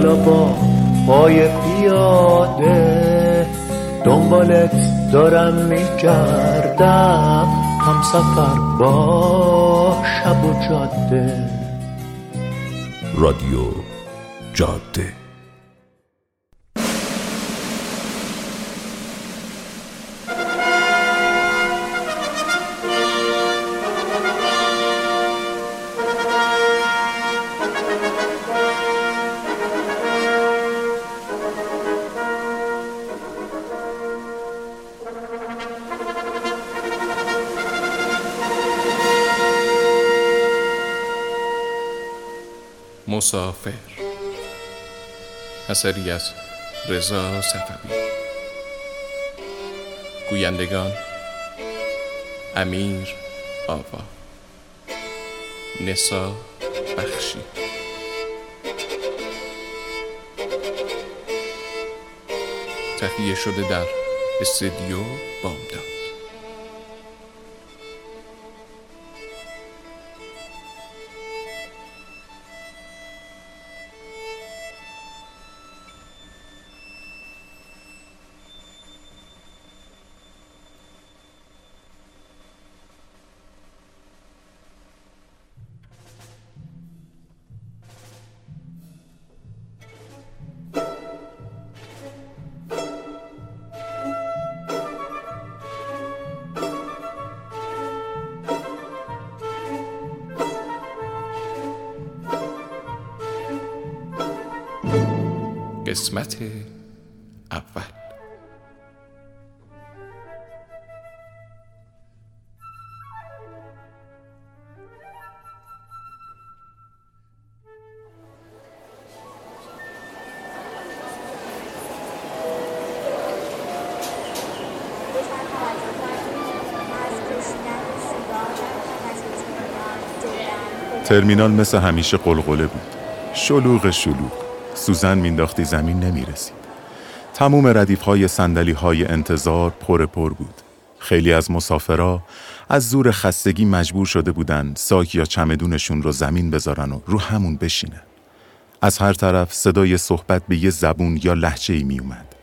حالا با پای پیاده دنبالت دارم میگردم. هم سفر با شب و جاده. رادیو جاده. مسافر. اثری از رضا صفوی. گویندگان امیر آوا. نسا بخشی. تهیه شده در استدیو بامداد. قسمت اول ترمینال مثل همیشه قلقله بود. شلوغ شلوغ. سوزن مینداختی زمین نمی‌رسید تموم ردیف های سندلی های انتظار پر پر بود خیلی از مسافرا از زور خستگی مجبور شده بودن ساک یا چمدونشون رو زمین بذارن و رو همون بشینن از هر طرف صدای صحبت به یه زبون یا لحجه ای می اومد.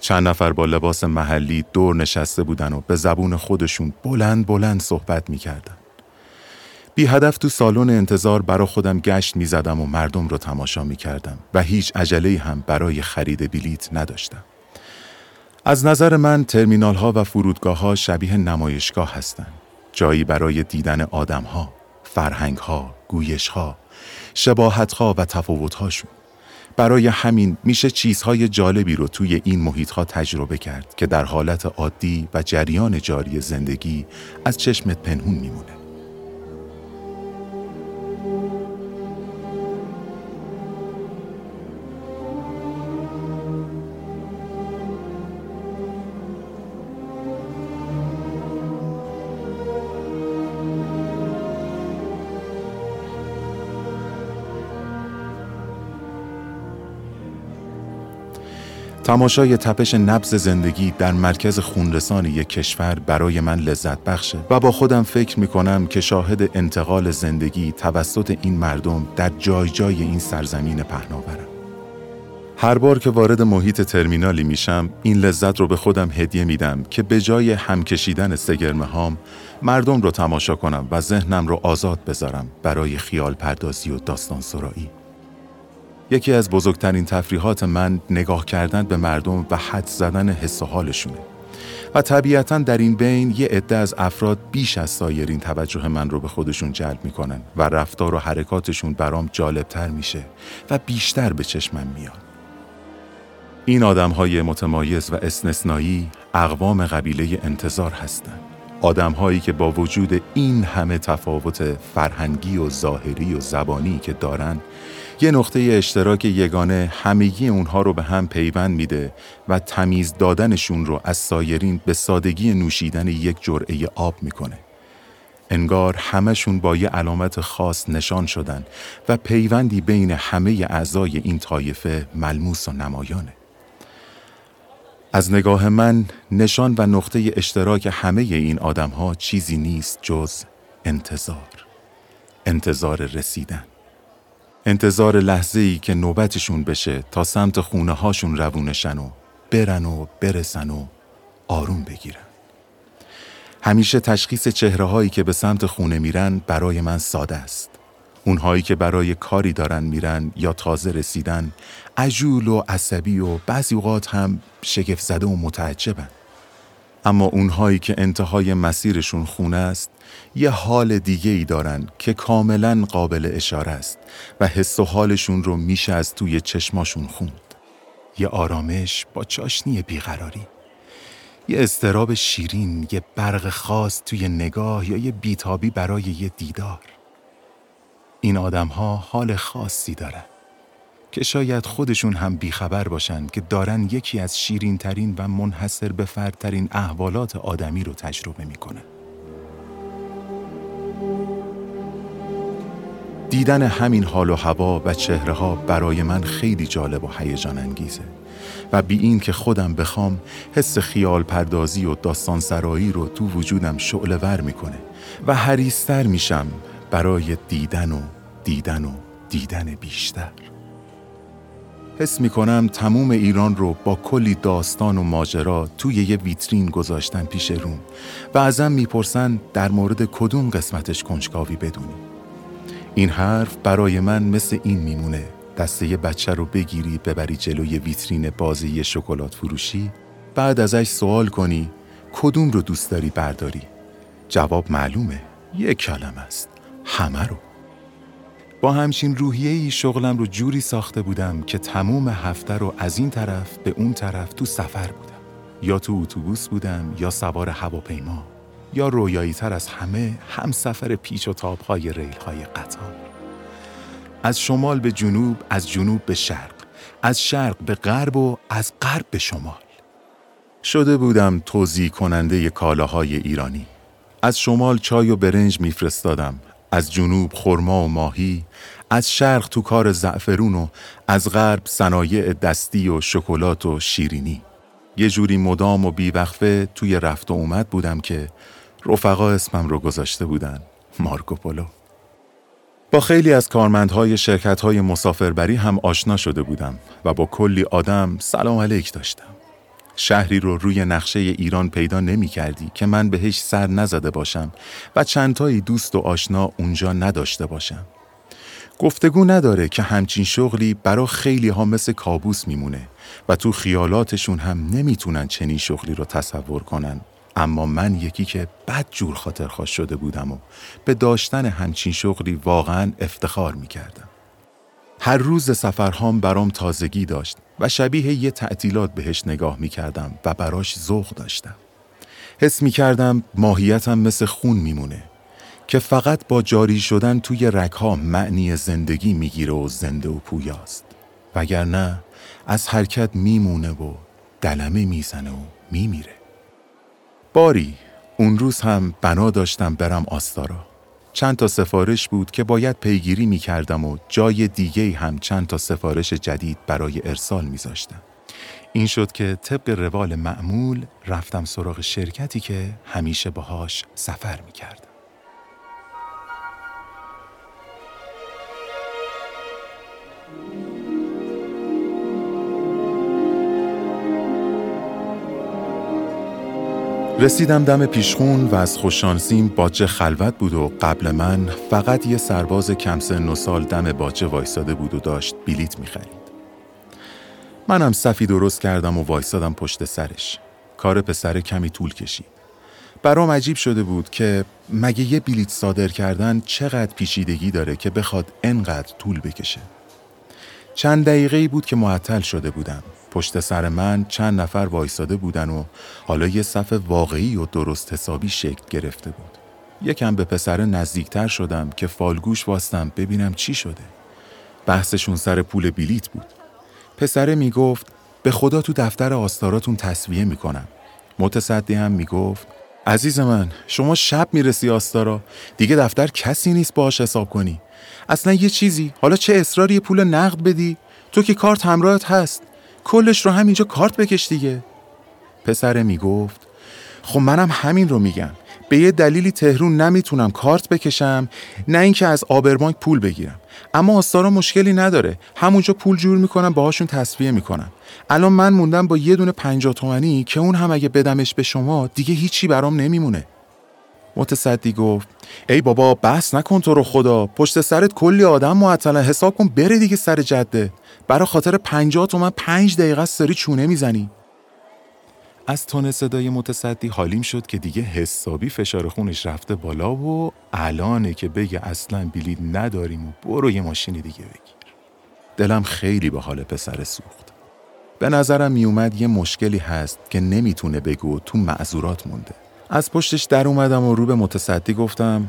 چند نفر با لباس محلی دور نشسته بودن و به زبون خودشون بلند بلند صحبت می‌کردن. بی هدف تو سالن انتظار برا خودم گشت می زدم و مردم رو تماشا می کردم و هیچ عجله هم برای خرید بلیت نداشتم. از نظر من ترمینال ها و فرودگاه ها شبیه نمایشگاه هستند. جایی برای دیدن آدم ها، فرهنگ ها، گویش ها، شباهت ها و تفاوت هاشون. برای همین میشه چیزهای جالبی رو توی این محیط ها تجربه کرد که در حالت عادی و جریان جاری زندگی از چشمت پنهون میمونه. تماشای تپش نبز زندگی در مرکز خونرسان یک کشور برای من لذت بخشه و با خودم فکر می کنم که شاهد انتقال زندگی توسط این مردم در جای جای این سرزمین پهناورم. هر بار که وارد محیط ترمینالی میشم این لذت رو به خودم هدیه میدم که به جای هم کشیدن سگرمه هام مردم رو تماشا کنم و ذهنم رو آزاد بذارم برای خیال پردازی و داستان سرایی. یکی از بزرگترین تفریحات من نگاه کردن به مردم و حد زدن حس و حالشونه و طبیعتا در این بین یه عده از افراد بیش از سایرین توجه من رو به خودشون جلب می‌کنن و رفتار و حرکاتشون برام جالبتر میشه و بیشتر به چشمم میاد. این آدم های متمایز و استثنایی اقوام قبیله انتظار هستند. آدم هایی که با وجود این همه تفاوت فرهنگی و ظاهری و زبانی که دارن یه نقطه اشتراک یگانه همگی اونها رو به هم پیوند میده و تمیز دادنشون رو از سایرین به سادگی نوشیدن یک جرعه آب می‌کنه. انگار همشون با یه علامت خاص نشان شدن و پیوندی بین همه اعضای این طایفه ملموس و نمایانه. از نگاه من نشان و نقطه اشتراک همه این آدم ها چیزی نیست جز انتظار. انتظار رسیدن. انتظار لحظه ای که نوبتشون بشه تا سمت خونه هاشون روونشن و برن و برسن و آروم بگیرن. همیشه تشخیص چهره هایی که به سمت خونه میرن برای من ساده است. اونهایی که برای کاری دارن میرن یا تازه رسیدن عجول و عصبی و بعضی اوقات هم شگفت زده و متعجبن. اما اونهایی که انتهای مسیرشون خونه است یه حال دیگه ای دارن که کاملا قابل اشاره است و حس و حالشون رو میشه از توی چشماشون خوند. یه آرامش با چاشنی بیقراری. یه استراب شیرین، یه برق خاص توی نگاه یا یه بیتابی برای یه دیدار. این آدم ها حال خاصی دارن که شاید خودشون هم بیخبر باشن که دارن یکی از شیرین ترین و منحصر به فردترین احوالات آدمی رو تجربه می‌کنن. دیدن همین حال و هوا و چهره ها برای من خیلی جالب و هیجان انگیزه و بی این که خودم بخوام حس خیال پردازی و داستان سرایی رو تو وجودم شعله ور می‌کنه و حریستر میشم برای دیدن و دیدن و دیدن بیشتر حس می کنم تموم ایران رو با کلی داستان و ماجرا توی یه ویترین گذاشتن پیش روم و ازم می‌پرسن در مورد کدوم قسمتش کنجکاوی بدونی. این حرف برای من مثل این میمونه. دسته بچه رو بگیری ببری جلوی ویترین بازی شکلات فروشی بعد ازش سوال کنی کدوم رو دوست داری برداری؟ جواب معلومه. یک کلم است. همه رو. با همچین روحیه ای شغلم رو جوری ساخته بودم که تموم هفته رو از این طرف به اون طرف تو سفر بودم. یا تو اتوبوس بودم یا سوار هواپیما یا رویایی تر از همه هم سفر پیچ و تابهای ریل های قطار. از شمال به جنوب از جنوب به شرق از شرق به غرب و از غرب به شمال. شده بودم توضیح کننده کالاهای ایرانی. از شمال چای و برنج میفرستادم. از جنوب خرما و ماهی از شرق تو کار زعفرون و از غرب صنایع دستی و شکلات و شیرینی. یه جوری مدام و بیوقفه توی رفت و اومد بودم که رفقا اسمم رو گذاشته بودن مارکوپولو با خیلی از کارمندهای شرکتهای مسافربری هم آشنا شده بودم و با کلی آدم سلام علیک داشتم. شهری رو روی نقشه ایران پیدا نمی کردی که من بهش سر نزده باشم و چندتایی دوست و آشنا اونجا نداشته باشم. گفتگو نداره که همچین شغلی برا خیلی ها مثل کابوس میمونه و تو خیالاتشون هم نمی‌تونن چنین شغلی رو تصور کنن. اما من یکی که بد جور خاطر خواست شده بودم و به داشتن همچین شغلی واقعا افتخار می‌کردم. هر روز سفرهام برام تازگی داشت و شبیه یه تعطیلات بهش نگاه می کردم و براش ذوق داشتم. حس می کردم ماهیتم مثل خون میمونه که فقط با جاری شدن توی رکها معنی زندگی می‌گیره و زنده و پویاست. وگرنه از حرکت میمونه و دلمه می‌زنه و میمیره. باری اون روز هم بنا داشتم برم آستارا. چند تا سفارش بود که باید پیگیری می کردم و جای دیگه هم چند تا سفارش جدید برای ارسال می زاشتم. این شد که طبق روال معمول رفتم سراغ شرکتی که همیشه باهاش سفر می کردم. رسیدم دم پیشخون و از خوششانسیم باجه خلوت بود و قبل من فقط یه سرباز کم سن و سال دم باجه وایساده بود و داشت بلیت می‌خرید. منم صفی درست کردم و وایسادم پشت سرش. کار پسر کمی طول کشید. برام عجیب شده بود که مگه یه بلیت صادر کردن چقدر پیچیدگی داره که بخواد انقدر طول بکشه. چند دقیقه بود که معطل شده بودم پشت سر من چند نفر وایساده بودن و حالا یه صف واقعی و درست حسابی شکل گرفته بود. یکم به پسر نزدیکتر شدم که فالگوش واستم ببینم چی شده. بحثشون سر پول بلیت بود. پسره می‌گفت به خدا تو دفتر آستاراتون تصویه می‌کنم. متصدی هم می‌گفت عزیز من شما شب می‌رسی آستارا دیگه دفتر کسی نیست باهاش حساب کنی اصلا یه چیزی حالا چه اصراری پول نقد بدی تو که کارت همراهت هست کلش رو همینجا کارت بکش دیگه. پسره می‌گفت خب منم همین رو میگم. به یه دلیلی تهرون نمی‌تونم کارت بکشم نه اینکه از آبربانک پول بگیرم. اما آستارا مشکلی نداره. همونجا پول جور می‌کنم باهاشون تصفیه می‌کنم. الان من موندم با یه دونه پنجاه تومنی که اون هم اگه بدمش به شما دیگه هیچی برام نمیمونه. متصدی گفت. ای بابا بس نکن تو رو خدا. پشت سرت کلی آدم معطلا حساب کن بره دیگه سر جده. برا خاطر پنجاه تومن پنج دقیقه سری چونه می‌زنی. از تون صدای متصدی حالیم شد که دیگه حسابی فشار خونش رفته بالا و الانه که بگه اصلا بلیط نداریم و برو یه ماشینی دیگه بگیر. دلم خیلی به حال پسر سوخت. به نظرم میومد یه مشکلی هست که نمی‌تونه بگو تو معذورات مونده. از پشتش در اومدم و رو به متصدی گفتم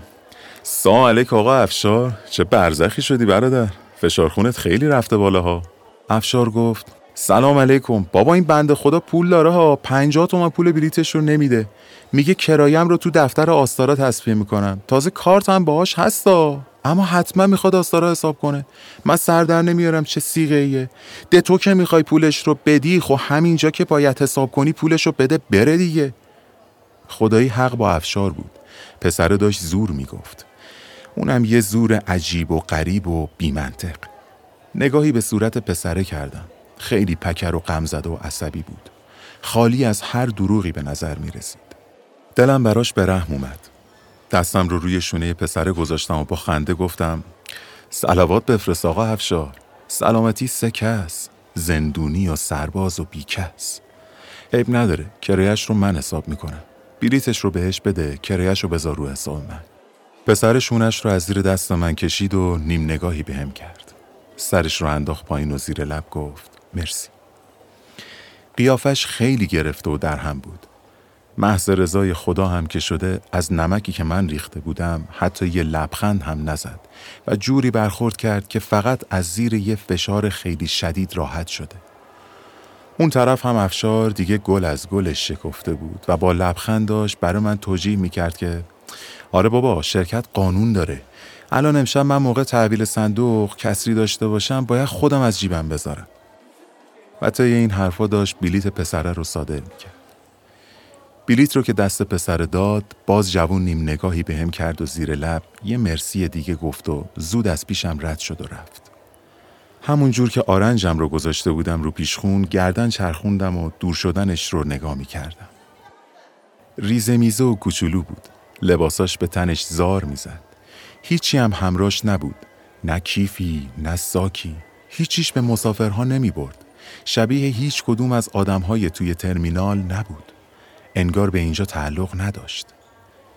سلام علیک آقا افشار چه برزخی شدی برادر؟ فشار خونت خیلی رفته بالاها. افشار گفت سلام علیکم بابا این بنده خدا پول داره ها 50 تومن پول بلیتش رو نمیده. میگه کرایم رو تو دفتر آستارا تصفیه می‌کنم تازه کارت هم باهاش هستا. اما حتما می‌خواد آستارا حساب کنه. من سر در نمیارم چه سیغه ایه ده تو که می‌خوای پولش رو بدی خب همینجا که باید حساب کنی پولش رو بده بره دیگه. خدایی حق با افشار بود. پسره داشت زور می‌گفت. اونم یه زور عجیب و غریب و بیمنطق. نگاهی به صورت پسره کردم. خیلی پکر و غمزده و عصبی بود. خالی از هر دروغی به نظر می رسید دلم براش به رحم اومد. دستم رو روی شونه پسره گذاشتم و با خنده گفتم سلوات بفرست آقا افشار. سلامتی سه کس زندونی و سرباز و بیکس. عیب نداره کرایش رو من حساب می‌کنم. بلیتش رو بهش بده کرایش رو بذار رو حساب من. پسر شونش رو از زیر دست من کشید و نیم نگاهی بهم کرد. سرش رو انداخت پایین و زیر لب گفت مرسی. قیافش خیلی گرفته و در هم بود. محض رضای خدا هم که شده از نمکی که من ریخته بودم حتی یه لبخند هم نزد و جوری برخورد کرد که فقط از زیر یه فشار خیلی شدید راحت شده. اون طرف هم افشار دیگه گل از گلش شکفته بود و با لبخند داشت برای من توجیه می‌کرد که آره بابا شرکت قانون داره. الان امشب من موقع تحویل صندوق کسری داشته باشم باید خودم از جیبم بذارم. و طی این حرفا داشت بلیت پسره رو صادر می‌کرد. بلیت رو که دست پسر داد باز جوون نیم نگاهی به هم کرد و زیر لب یه مرسی دیگه گفت و زود از پیشم رد شد و رفت. همون جور که آرنجم رو گذاشته بودم رو پیشخون گردن چرخوندم و دور شدنش رو نگاه می کردم. ریزه میزه و کوچولو بود. لباساش به تنش زار می‌زد. هیچی هم همراش نبود. نه کیفی، نه ساکی. هیچیش به مسافرها نمی برد. شبیه هیچ کدوم از آدمهای توی ترمینال نبود. انگار به اینجا تعلق نداشت.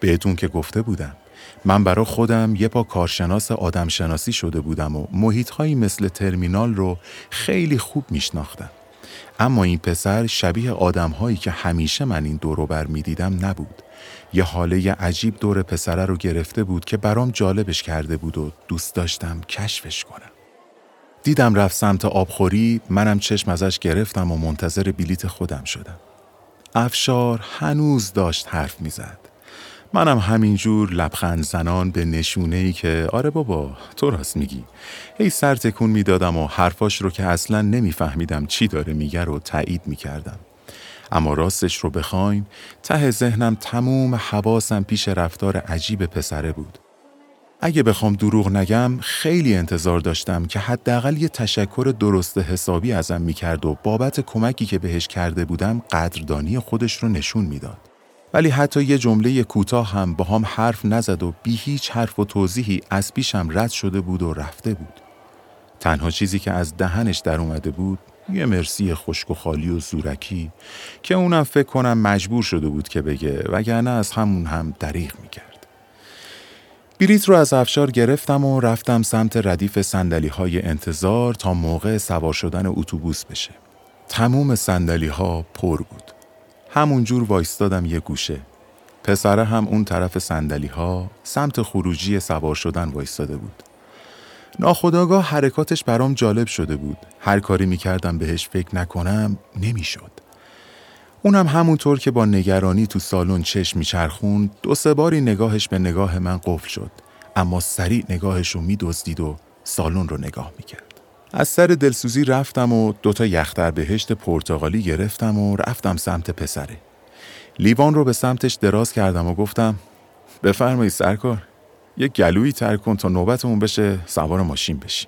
بهتون که گفته بودم. من برا خودم یه پا کارشناس آدمشناسی شده بودم و محیطهایی مثل ترمینال رو خیلی خوب میشناختم. اما این پسر شبیه آدمهایی که همیشه من این دورو بر می‌دیدم نبود. یه حاله عجیب دور پسره رو گرفته بود که برام جالبش کرده بود و دوست داشتم کشفش کنم. دیدم رفت سمت آبخوری منم چشم ازش گرفتم و منتظر بلیت خودم شدم. افشار هنوز داشت حرف می‌زد. منم همینجور لبخند زنان به نشونه ای که آره بابا تو راست میگی. هی سر تکون می‌دادم و حرفاش رو که اصلا نمیفهمیدم چی داره میگه رو تایید می‌کردم. اما راستش رو بخواین ته ذهنم تموم حواسم پیش رفتار عجیب پسره بود. اگه بخوام دروغ نگم خیلی انتظار داشتم که حداقل یه تشکر درست حسابی ازم می‌کرد و بابت کمکی که بهش کرده بودم قدردانی خودش رو نشون می‌داد. ولی حتی یه جمله کوتاه هم با هم حرف نزد و بی هیچ حرف و توضیحی از پیشم رد شده بود و رفته بود. تنها چیزی که از دهنش در اومده بود یه مرسی خشک و خالی و زورکی که اونم فکر کنم مجبور شده بود که بگه وگرنه از همون هم دریغ می‌کرد. بلیت رو از افشار گرفتم و رفتم سمت ردیف سندلی های انتظار تا موقع سوار شدن اتوبوس بشه. تموم سندلی ها پر بود. همونجور وایستادم یه گوشه. پسره هم اون طرف سندلی ها سمت خروجی سوار شدن وایستاده بود. ناخداگاه حرکاتش برام جالب شده بود. هر کاری می‌کردم بهش فکر نکنم نمی‌شد. اونم همونطور که با نگرانی تو سالن چشم میچرخوند دو سه باری نگاهش به نگاه من قفل شد اما سریع نگاهش رو میدزدید و سالن رو نگاه می‌کرد. از سر دلسوزی رفتم و دوتا یختر بهشت پرتغالی گرفتم و رفتم سمت پسره. لیوان رو به سمتش دراز کردم و گفتم بفرمایید سرکار یه گلویی تر کن تا نوبتمون بشه سوار ماشین بشی.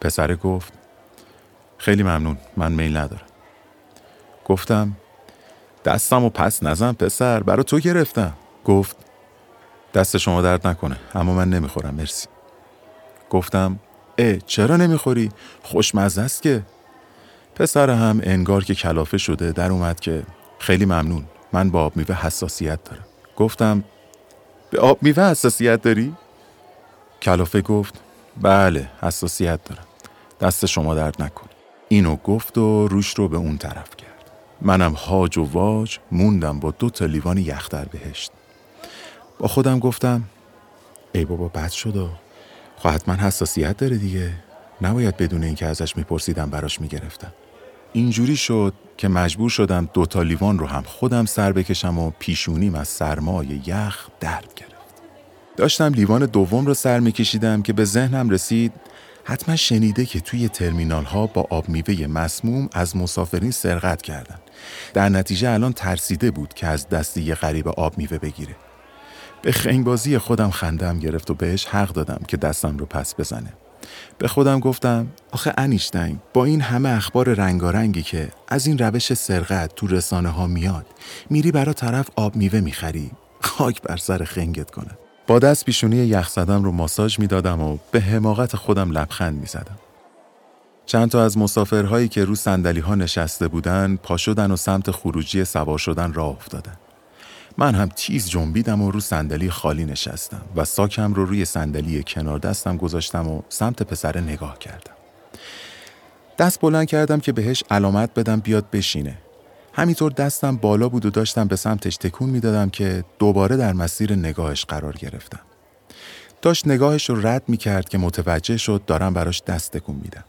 پسره گفت خیلی ممنون من میل ندارم. گفتم دستم و پس نزن پسر برا تو گرفتم. گفت دست شما درد نکنه اما من نمی‌خورم مرسی. گفتم اه چرا نمی‌خوری؟ خوشمزه است که. پسر هم انگار که کلافه شده در اومد که خیلی ممنون من با آب میوه حساسیت دارم. گفتم به آب میوه حساسیت داری؟ کلافه گفت بله حساسیت دارم. دست شما درد نکن. اینو گفت و روش رو به اون طرف کرد. منم هاج و واج موندم با دو تا لیوان یخ در بهشت. با خودم گفتم ای بابا بد شد خب حتما حساسیت داره دیگه. نباید بدون اینکه ازش میپرسیدم براش می‌گرفتم. اینجوری شد که مجبور شدم دو تا لیوان رو هم خودم سر بکشم و پیشونیم از سرمای یخ درد گرفت. داشتم لیوان دوم رو سر میکشیدم که به ذهنم رسید حتما شنیده که توی ترمینال ها با آب میوه مسموم از مسافرین سرقت کردن. در نتیجه الان ترسیده بود که از دستی یه غریب آب میوه بگیره. به خنگبازی خودم خندم گرفت و بهش حق دادم که دستم رو پس بزنه. به خودم گفتم آخه انیشتین با این همه اخبار رنگارنگی که از این روش سرقت تو رسانه ها میاد میری برا طرف آب میوه می‌خری خاک بر سر خنگت کنه. با دست پیشونی یخ زدم رو ماساژ می‌دادم و به حماقت خودم لبخند می‌زدم. چند تا از مسافرهایی که رو سندلی ها نشسته بودن پا شدن و سمت خروجی سوار شدن راه افتادن. من هم تیز جنبیدم و رو صندلی خالی نشستم و ساکم رو روی صندلی کنار دستم گذاشتم و سمت پسر نگاه کردم. دست بلند کردم که بهش علامت بدم بیاد بشینه. همینطور دستم بالا بود و داشتم به سمتش تکون می‌دادم که دوباره در مسیر نگاهش قرار گرفتم. داشت نگاهش رو رد می کرد که متوجه شد دارم براش دست تکون میدم.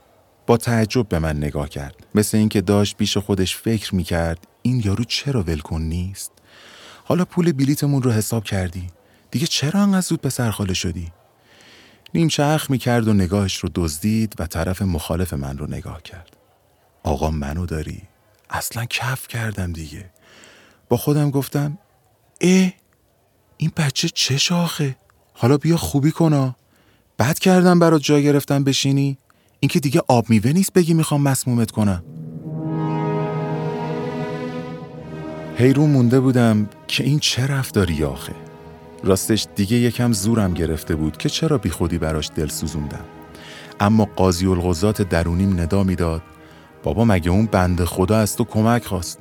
با تعجب به من نگاه کرد مثل اینکه داشت بیش خودش فکر می کرد این یارو چرا ولکن نیست حالا پول بلیتمون رو حساب کردی. دیگه چرا انقدر زود به سرخاله شدی؟ نیم چرخ می کرد و نگاهش رو دزدید و طرف مخالف من رو نگاه کرد. آقا منو داری؟ اصلا کف کردم دیگه. با خودم گفتم اه این بچه چه شاخه؟ حالا بیا خوبی کنا بد کردم برات جا گرفتم بشینی. این که دیگه آب میوه نیست بگی می‌خوام مسمومت کنم. حیرون مونده بودم. که این چه رفتاری آخه؟ راستش دیگه یکم زورم گرفته بود که چرا بی خودی براش دل سوزوندم. اما قاضی الغزات درونیم ندا می‌داد بابا مگه اون بنده خدا از تو کمک خواست؟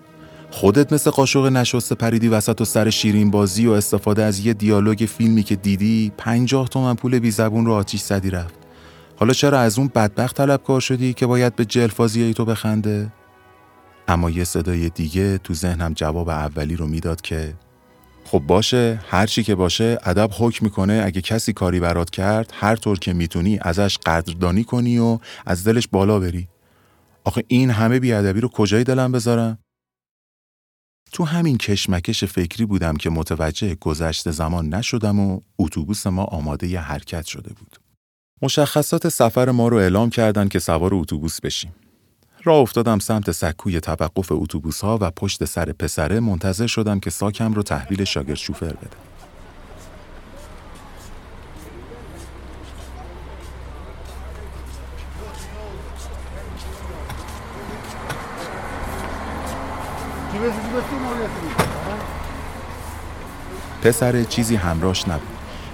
خودت مثل قاشق نشسته پریدی وسط و سر شیرین بازی و استفاده از یه دیالوگ فیلمی که دیدی پنجاه تومن پول بی زبون رو آتیش زدی رفت. حالا چرا از اون بدبخت طلبکار شدی که باید به جلفازی ای تو بخنده؟ اما یه صدای دیگه تو ذهنم جواب اولی رو می‌داد که خب باشه هر چی که باشه ادب حکم می‌کنه. اگه کسی کاری برات کرد هر طور که می‌تونی ازش قدردانی کنی و از دلش بالا بری. آخه این همه بیادبی رو کجای دلم بذارم؟ تو همین کشمکش فکری بودم که متوجه گذشته زمان نشدم و اتوبوس ما آماده ی حرکت شده بود. مشخصات سفر ما رو اعلام کردن که سوار اتوبوس بشیم. راه افتادم سمت سکوی توقف اتوبوس ها و پشت سر پسره منتظر شدم که ساکم رو تحویل شاگرد شوفر بده. پسر چیزی همراش نبود.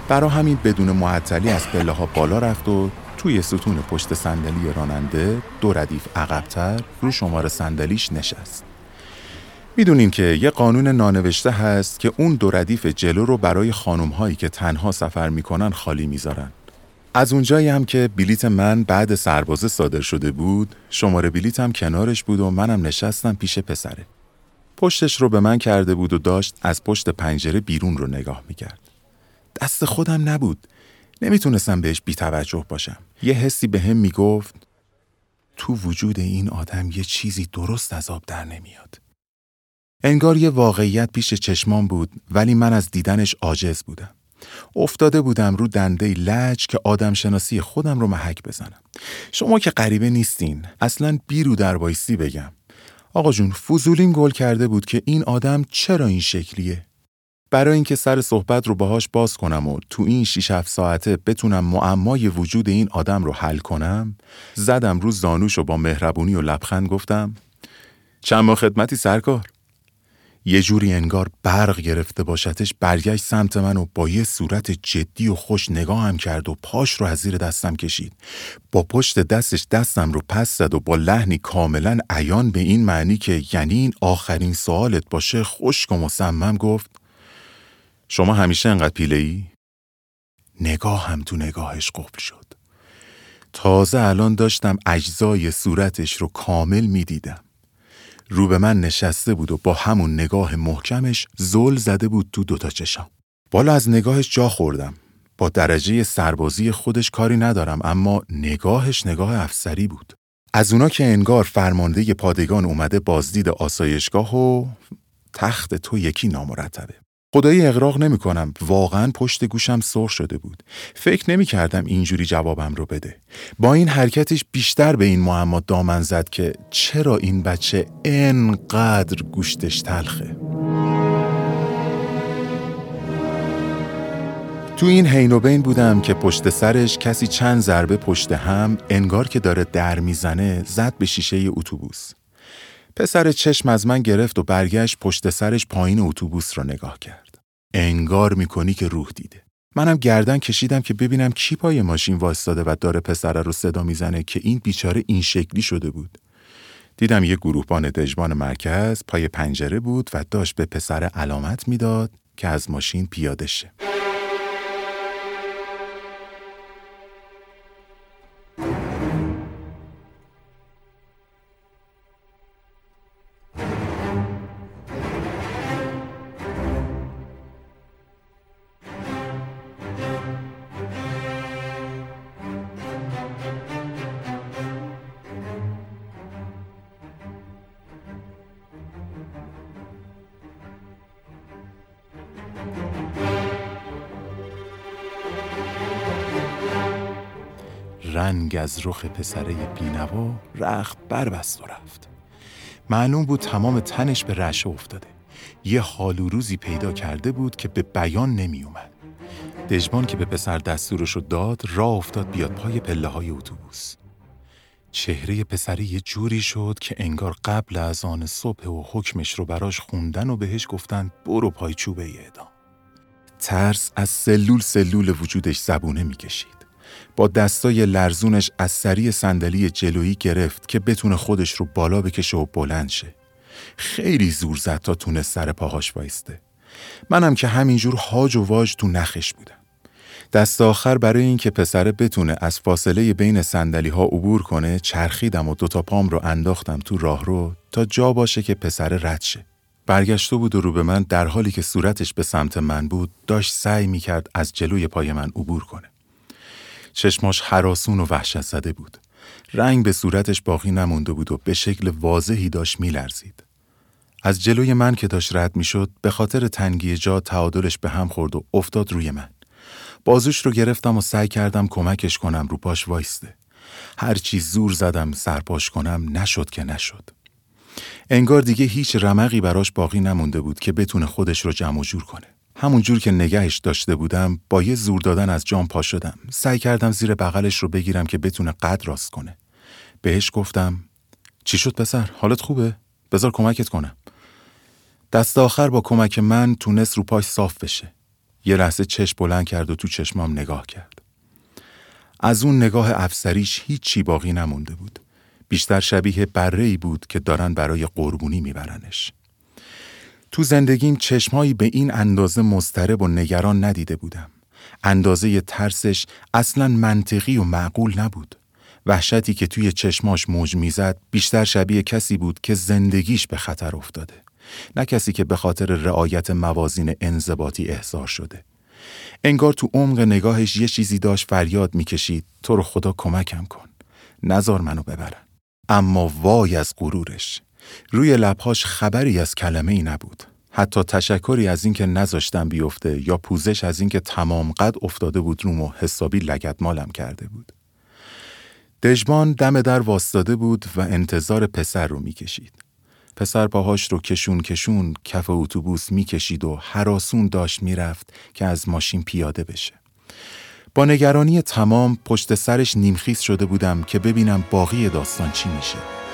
برا همین بدون معطلی از پله ها بالا رفت و توی ستون پشت صندلی راننده دو ردیف عقبتر رو شماره صندلیش نشست. می‌دونیم که یه قانون نانوشته هست که اون دو ردیف جلو رو برای خانم هایی که تنها سفر می‌کنن خالی می‌ذارن. از اونجایی هم که بلیت من بعد سربازه صادر شده بود، شماره بلیتم کنارش بود و منم نشستم پیش پسره. پشتش رو به من کرده بود و داشت از پشت پنجره بیرون رو نگاه می‌کرد. دست خودم نبود. نمی‌تونستم بهش بیتوجه باشم. یه حسی به هم می‌گفت تو وجود این آدم یه چیزی درست از آب در نمیاد. انگار یه واقعیت پیش چشمان بود ولی من از دیدنش عاجز بودم. افتاده بودم رو دنده لج که آدم شناسی خودم رو محک بزنم. شما که غریبه نیستین. اصلا بیرو در بایستی بگم. آقا جون فضولین گل کرده بود که این آدم چرا این شکلیه؟ برای اینکه سر صحبت رو باهاش باز کنم و تو این 6 7 ساعته بتونم معمای وجود این آدم رو حل کنم زدم رو زانوش و با مهربونی و لبخند گفتم چند ماه خدمتی سرکار. یه جوری انگار برق گرفته باشتش برگشت سمت من و با یه صورت جدی و خوش نگاهم کرد و پاش رو از زیر دستم کشید. با پشت دستش دستم رو پس زد و با لحنی کاملا عیان به این معنی که یعنی این آخرین سوالت باشه خشک و مصمم گفت شما همیشه انقدر پیله ای؟ نگاه هم تو نگاهش قفل شد تازه الان داشتم اجزای صورتش رو کامل می‌دیدم رو به من نشسته بود و با همون نگاه محکمش زل زده بود تو دوتا چشم. بالا از نگاهش جا خوردم. با درجه سربازی خودش کاری ندارم اما نگاهش نگاه افسری بود. از اونا که انگار فرمانده پادگان اومده بازدید آسایشگاه و تخت تو یکی نامرتبه. خدایی اقراق نمی کنم. واقعا پشت گوشم سر شده بود. فکر نمی کردم اینجوری جوابم رو بده. با این حرکتش بیشتر به این معما دامن زد که چرا این بچه انقدر گوشتش تلخه. تو این حین و بین بودم که پشت سرش کسی چند ضربه پشت هم انگار که داره در می‌زنه زد به شیشه اتوبوس. پسر چشم از من گرفت و برگشت پشت سرش پایین اتوبوس را نگاه کرد. انگار می‌کنی که روح دیده. منم گردن کشیدم که ببینم کی پای ماشین وایستاده و داره پسره رو صدا می‌زنه که این بیچاره این شکلی شده بود. دیدم یه گروهبان دژبان مرکز پای پنجره بود و داشت به پسر علامت می‌داد که از ماشین پیاده شه. رنگ از رخ پسره بینوا رخت بربست و رفت. معلوم بود تمام تنش به رشه افتاده. یه حال و روزی پیدا کرده بود که به بیان نمی اومد. دژبان که به پسر دستورش داد راه افتاد بیاد پای پله های اتوبوس. چهره پسری یه جوری شد که انگار قبل از آن صبح و حکمش رو براش خوندن و بهش گفتن برو پای چوبه اعدام. ترس از سلول سلول وجودش زبونه می‌کشید. با دستای لرزونش از سری صندلی جلویی گرفت که بتونه خودش رو بالا بکشه و بلند شه. خیلی زور زد تا تونه سر پاهاش وایسته. منم که همینجور هاج و واج تو نخش بودم. دست آخر برای اینکه پسره بتونه از فاصله بین سندلی ها عبور کنه چرخیدم و دوتا پام رو انداختم تو راه رو تا جا باشه که پسره رد شه. برگشته بود و رو به من در حالی که صورتش به سمت من بود داشت سعی می‌کرد از جلوی پای من عبور کنه. چشماش حراسون و وحشت زده بود. رنگ به صورتش باقی نمونده بود و به شکل واضحی داشت میلرزید. از جلوی من که داشت رد می‌شد به خاطر تنگی جا تعادلش به هم خورد و افتاد روی من. بازوش رو گرفتم و سعی کردم کمکش کنم رو پاش وایسته. هرچی زور زدم سرپاش کنم نشد که نشد. انگار دیگه هیچ رمقی براش باقی نمونده بود که بتونه خودش رو جمع جور کنه. همون جور که نگهش داشته بودم با یه زور دادن از جام پا شدم. سعی کردم زیر بغلش رو بگیرم که بتونه قد راست کنه. بهش گفتم چی شد پسر؟ حالت خوبه؟ بذار کمکت کنم. دست آخر با کمک من تونست رو پاش صاف بشه. یه لحظه چشم بلند کرد و تو چشمام نگاه کرد. از اون نگاه افسریش هیچی باقی نمونده بود. بیشتر شبیه بره بود که دارن برای قربونی میبرنش. تو زندگیم چشمهایی به این اندازه مضطرب و نگران ندیده بودم. اندازه ترسش اصلا منطقی و معقول نبود. وحشتی که توی چشماش موج می‌زد بیشتر شبیه کسی بود که زندگیش به خطر افتاده. نه کسی که به خاطر رعایت موازین انضباطی احضار شده. انگار تو عمق نگاهش یه چیزی داشت فریاد می‌کشید تو رو خدا کمکم کن. نزار منو ببرن. اما وای از غرورش. روی لبهاش خبری از کلمه ای نبود. حتی تشکری از اینکه نذاشتم بیفته یا پوزش از اینکه تمام قد افتاده بود روم و حسابی لگت مالم کرده بود. دژبان دم در واستاده بود و انتظار پسر رو می‌کشید. پسر پاهاش رو کشون کشون کف اتوبوس می‌کشید و هراسون داشت می‌رفت که از ماشین پیاده بشه. با نگرانی تمام پشت سرش نیمخیز شده بودم که ببینم باقی داستان چی میشه.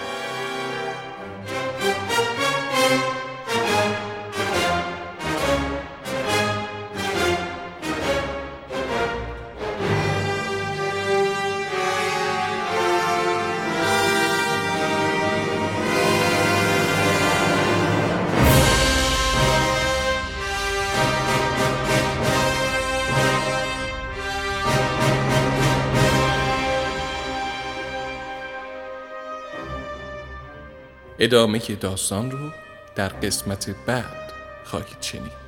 ادامه داستان رو در قسمت بعد خواهید شنید.